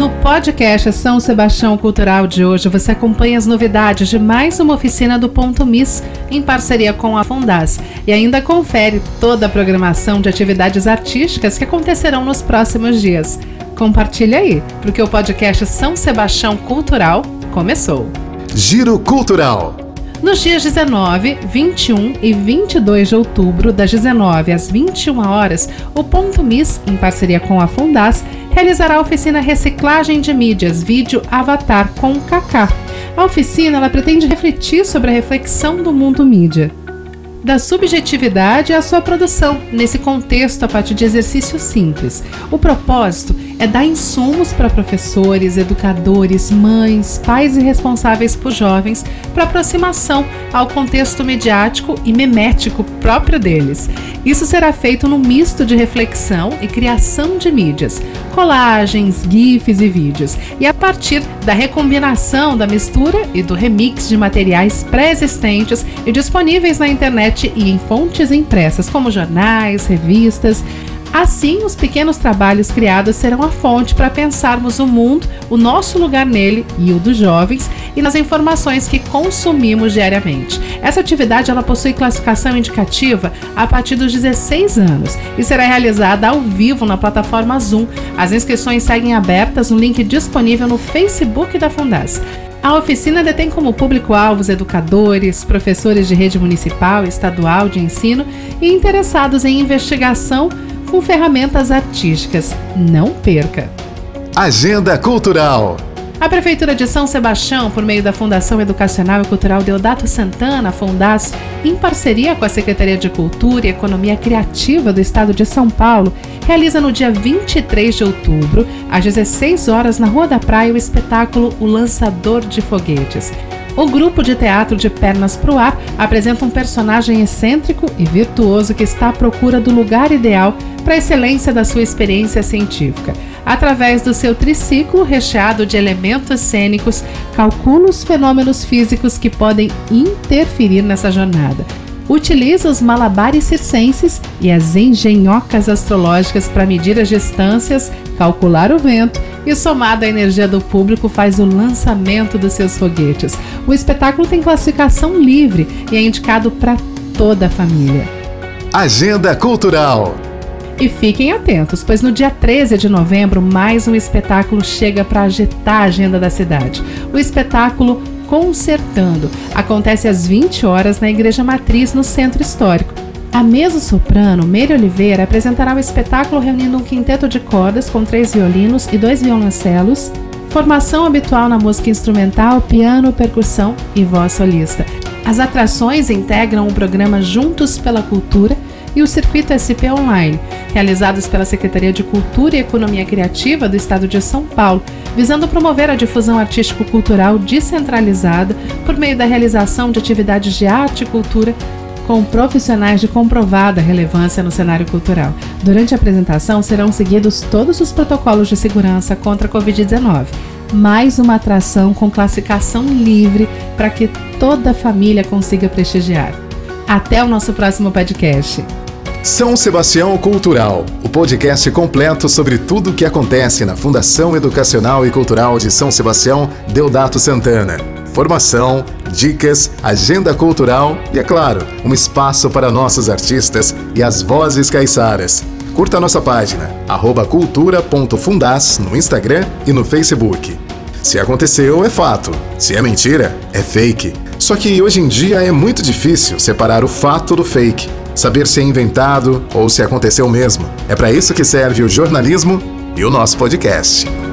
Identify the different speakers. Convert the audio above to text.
Speaker 1: No podcast São Sebastião Cultural de hoje, você acompanha as novidades de mais uma oficina do Ponto Miss, em parceria com a Fundas, e ainda confere toda a programação de atividades artísticas que acontecerão nos próximos dias. Compartilhe aí, porque o podcast São Sebastião Cultural começou.
Speaker 2: Giro Cultural.
Speaker 1: Nos dias 19, 21 e 22 de outubro, das 19 às 21 horas, o Ponto Miss, em parceria com a Fundas, realizará a oficina Reciclagem de Mídias Vídeo Avatar com Kaká. A oficina ela pretende refletir sobre a reflexão do mundo mídia da subjetividade à sua produção, nesse contexto a partir de exercícios simples. O propósito é dar insumos para professores, educadores, mães, pais e responsáveis por jovens para aproximação ao contexto mediático e memético próprio deles. Isso será feito no misto de reflexão e criação de mídias, colagens, GIFs e vídeos, e a partir da recombinação da mistura e do remix de materiais pré-existentes e disponíveis na internet e em fontes impressas, como jornais, revistas. Assim, os pequenos trabalhos criados serão a fonte para pensarmos o mundo, o nosso lugar nele e o dos jovens e nas informações que consumimos diariamente. Essa atividade ela possui classificação indicativa a partir dos 16 anos e será realizada ao vivo na plataforma Zoom. As inscrições seguem abertas no link disponível no Facebook da Fundas. A oficina detém como público-alvos educadores, professores de rede municipal e estadual de ensino e interessados em investigação com ferramentas artísticas. Não perca!
Speaker 2: Agenda Cultural
Speaker 1: a Prefeitura de São Sebastião, por meio da Fundação Educacional e Cultural Deodato Santana, Fundas, em parceria com a Secretaria de Cultura e Economia Criativa do Estado de São Paulo, realiza no dia 23 de outubro, às 16 horas, na Rua da Praia, o espetáculo O Lançador de Foguetes. O grupo de teatro de Pernas pro Ar apresenta um personagem excêntrico e virtuoso que está à procura do lugar ideal para a excelência da sua experiência científica. Através do seu triciclo recheado de elementos cênicos, calcula os fenômenos físicos que podem interferir nessa jornada. Utiliza os malabares circenses e as engenhocas astrológicas para medir as distâncias, calcular o vento e, somado à energia do público, faz o lançamento dos seus foguetes. O espetáculo tem classificação livre e é indicado para toda a família.
Speaker 2: Agenda Cultural
Speaker 1: e fiquem atentos, pois no dia 13 de novembro mais um espetáculo chega para agitar a agenda da cidade. O espetáculo Concertando acontece às 20 horas na Igreja Matriz, no Centro Histórico. A mesa soprano, Meire Oliveira, apresentará o espetáculo reunindo um quinteto de cordas com três violinos e dois violoncelos, formação habitual na música instrumental, piano, percussão e voz solista. As atrações integram o programa Juntos pela Cultura e o Circuito SP Online, realizados pela Secretaria de Cultura e Economia Criativa do Estado de São Paulo, visando promover a difusão artístico-cultural descentralizada por meio da realização de atividades de arte e cultura com profissionais de comprovada relevância no cenário cultural. Durante a apresentação serão seguidos todos os protocolos de segurança contra a Covid-19. Mais uma atração com classificação livre para que toda a família consiga prestigiar. Até o nosso próximo podcast.
Speaker 2: São Sebastião Cultural, o podcast completo sobre tudo o que acontece na Fundação Educacional e Cultural de São Sebastião Deodato Santana. Formação, dicas, agenda cultural e, é claro, um espaço para nossos artistas e as vozes caiçaras. Curta nossa página, cultura.fundas no Instagram e no Facebook. Se aconteceu, é fato. Se é mentira, é fake. Só que hoje em dia é muito difícil separar o fato do fake, saber se é inventado ou se aconteceu mesmo. É para isso que serve o jornalismo e o nosso podcast.